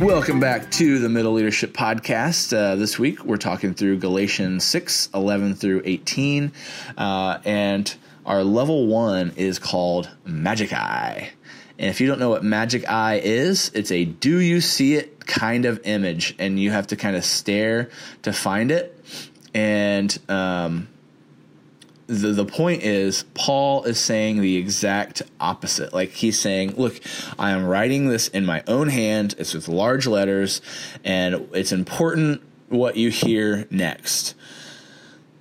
Welcome back to the Middle Leadership Podcast. Uh, this week we're talking through Galatians 6 11 through 18. Uh, and our level one is called Magic Eye. And if you don't know what Magic Eye is, it's a do you see it kind of image. And you have to kind of stare to find it. And um, the the point is Paul is saying the exact opposite. Like he's saying, "Look, I am writing this in my own hand. It's with large letters, and it's important what you hear next."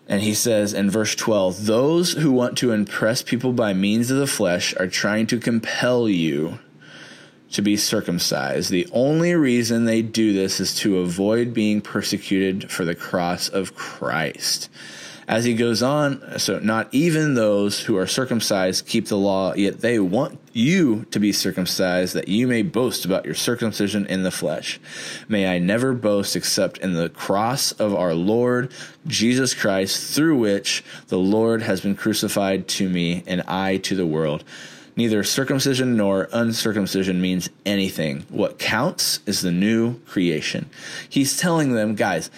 And he says in verse 12, "Those who want to impress people by means of the flesh are trying to compel you to be circumcised. The only reason they do this is to avoid being persecuted for the cross of Christ." As he goes on, so not even those who are circumcised keep the law, yet they want you to be circumcised that you may boast about your circumcision in the flesh. May I never boast except in the cross of our Lord Jesus Christ, through which the Lord has been crucified to me and I to the world. Neither circumcision nor uncircumcision means anything. What counts is the new creation. He's telling them, guys,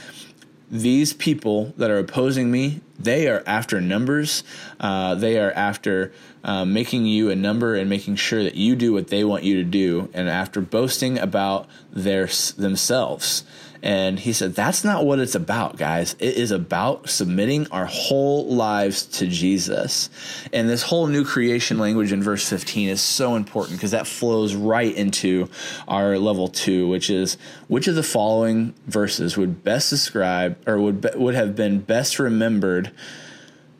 these people that are opposing me, they are after numbers. Uh, they are after uh, making you a number and making sure that you do what they want you to do, and after boasting about their themselves. And he said, That's not what it's about, guys. It is about submitting our whole lives to Jesus. And this whole new creation language in verse 15 is so important because that flows right into our level two, which is which of the following verses would best describe or would, be, would have been best remembered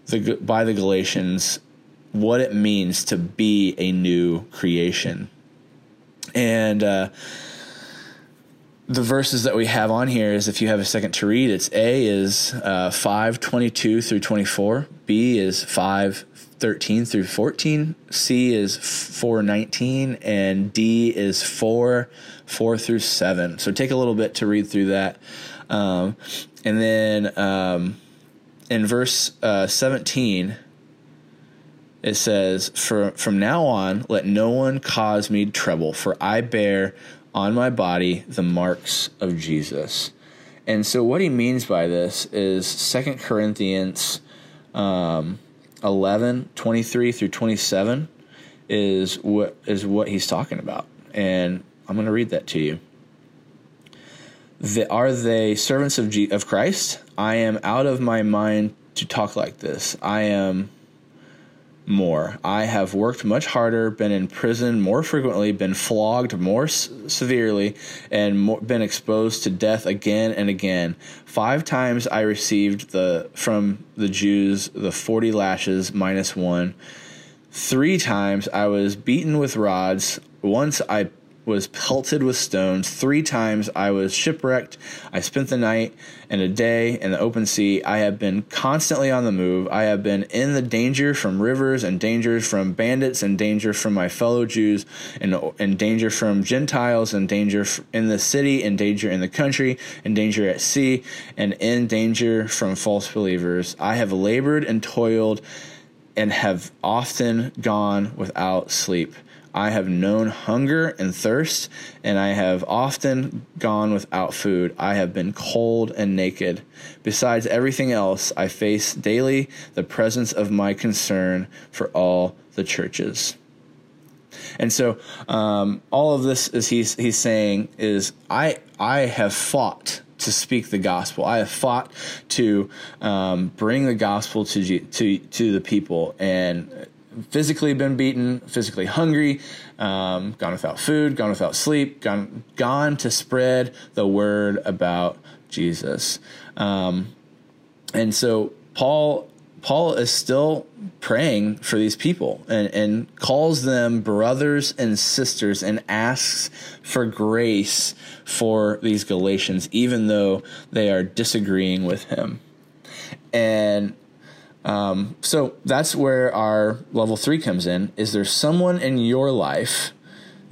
the, by the Galatians what it means to be a new creation. And, uh, the verses that we have on here is if you have a second to read, it's A is uh, 5 22 through 24, B is 5 13 through 14, C is 4 19, and D is 4 4 through 7. So take a little bit to read through that. Um, and then um, in verse uh, 17, it says, for, From now on, let no one cause me trouble, for I bear on my body the marks of Jesus. And so, what he means by this is Second Corinthians um, 11 23 through 27 is what is what he's talking about. And I'm going to read that to you. Are they servants of, G, of Christ? I am out of my mind to talk like this. I am more. I have worked much harder, been in prison more frequently, been flogged more s- severely, and more, been exposed to death again and again. Five times I received the from the Jews the 40 lashes minus 1. 3 times I was beaten with rods. Once I was pelted with stones. Three times I was shipwrecked. I spent the night and a day in the open sea. I have been constantly on the move. I have been in the danger from rivers and dangers from bandits and danger from my fellow Jews and, and danger from Gentiles and danger in the city and danger in the country and danger at sea and in danger from false believers. I have labored and toiled and have often gone without sleep. I have known hunger and thirst, and I have often gone without food. I have been cold and naked. Besides everything else, I face daily the presence of my concern for all the churches. And so, um, all of this is he's he's saying is I I have fought to speak the gospel. I have fought to um, bring the gospel to to to the people, and physically been beaten, physically hungry, um, gone without food, gone without sleep, gone gone to spread the word about Jesus. Um, and so Paul Paul is still praying for these people and, and calls them brothers and sisters and asks for grace for these Galatians, even though they are disagreeing with him. And um, so that's where our level three comes in. Is there someone in your life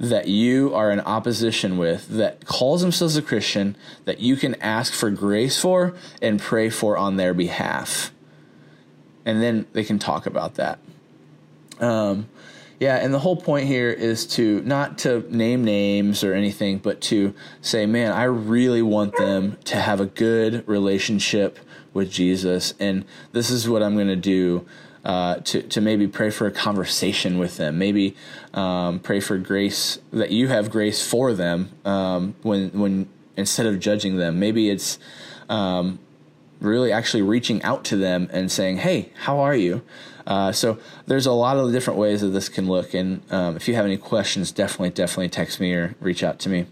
that you are in opposition with that calls themselves a Christian that you can ask for grace for and pray for on their behalf? And then they can talk about that. Um, Yeah, and the whole point here is to not to name names or anything, but to say, man, I really want them to have a good relationship with Jesus, and this is what I'm going to do. Uh, to to maybe pray for a conversation with them, maybe um, pray for grace that you have grace for them um, when when instead of judging them. Maybe it's um, really actually reaching out to them and saying, "Hey, how are you?" Uh, so there's a lot of different ways that this can look. And um, if you have any questions, definitely, definitely text me or reach out to me.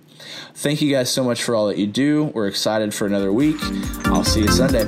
Thank you guys so much for all that you do. We're excited for another week. I'll see you Sunday.